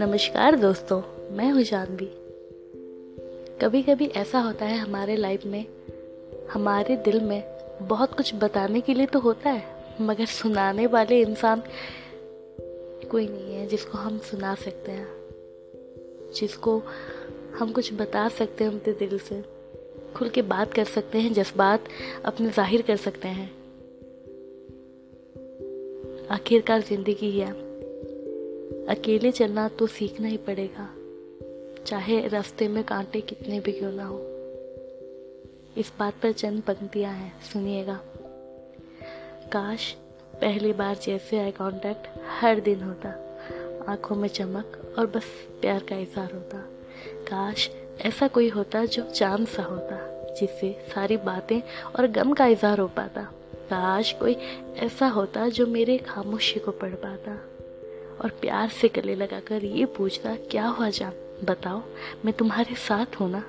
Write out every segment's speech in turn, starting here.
नमस्कार दोस्तों, मैं हूँ जानवी। कभी कभी ऐसा होता है हमारे लाइफ में, हमारे दिल में बहुत कुछ बताने के लिए तो होता है, मगर सुनाने वाले इंसान कोई नहीं है जिसको हम सुना सकते हैं, जिसको हम कुछ बता सकते हैं अपने दिल से, खुल के बात कर सकते हैं, जज्बात अपने ज़ाहिर कर सकते हैं। आखिरकार ज़िंदगी है। अकेले चलना तो सीखना ही पड़ेगा। चाहे रास्ते में कांटे कितने भी क्यों ना हो। इस बात पर चंद पंक्तियाँ हैं, सुनिएगा। काश पहली बार जैसे आई कांटेक्ट हर दिन होता। आँखों में चमक और बस प्यार का इजहार होता। काश ऐसा कोई होता जो चाँद सा होता, जिससे सारी बातें और गम का इजहार हो पाता। काश कोई ऐसा होता जो मेरे खामोशी को पढ़ पाता। और प्यार से गले लगाकर ये पूछता, क्या हुआ जान? बताओ, मैं तुम्हारे साथ हूँ ना?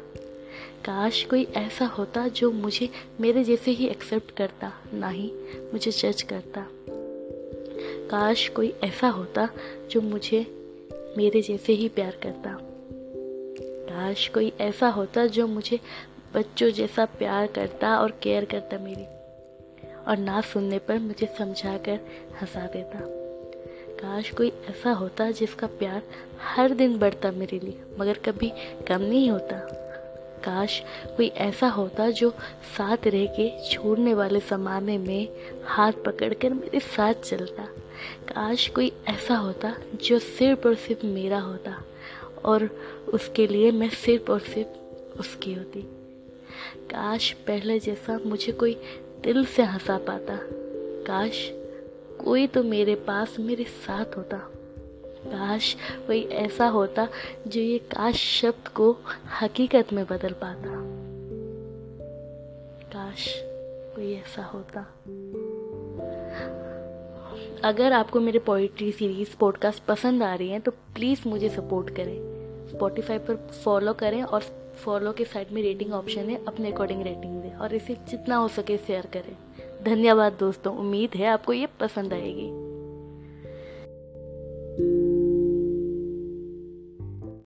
काश कोई ऐसा होता जो मुझे, मेरे जैसे ही एक्सेप्ट करता, ना ही मुझे जज करता। काश कोई ऐसा होता जो मुझे, मेरे जैसे ही प्यार करता। काश कोई ऐसा होता जो मुझे बच्चों जैसा प्यार करता और केयर करता मेरी। और ना सुनने पर मुझे समझा कर हंसा देता। काश कोई ऐसा होता जिसका प्यार हर दिन बढ़ता मेरे लिए, मगर कभी कम नहीं होता। काश कोई ऐसा होता जो साथ रह के छोड़ने वाले जमाने में हाथ पकड़कर मेरे साथ चलता। काश कोई ऐसा होता जो सिर्फ़ और सिर्फ़ मेरा होता, और उसके लिए मैं सिर्फ़ और सिर्फ़ उसकी होती। काश पहले जैसा मुझे कोई दिल से हंसा पाता। काश कोई तो मेरे पास मेरे साथ होता। काश कोई ऐसा होता जो ये काश शब्द को हकीकत में बदल पाता। काश कोई ऐसा होता। अगर आपको मेरे पोइट्री सीरीज़ पॉडकास्ट पसंद आ रही हैं तो प्लीज़ मुझे सपोर्ट करें। स्पॉटिफाई पर फॉलो करें और फॉलो के साइड में रेटिंग ऑप्शन है अपने अकॉर्डिंग रेटिंग दें और इसे जितना हो सके शेयर करें। धन्यवाद दोस्तों, उम्मीद है आपको ये पसंद आएगी।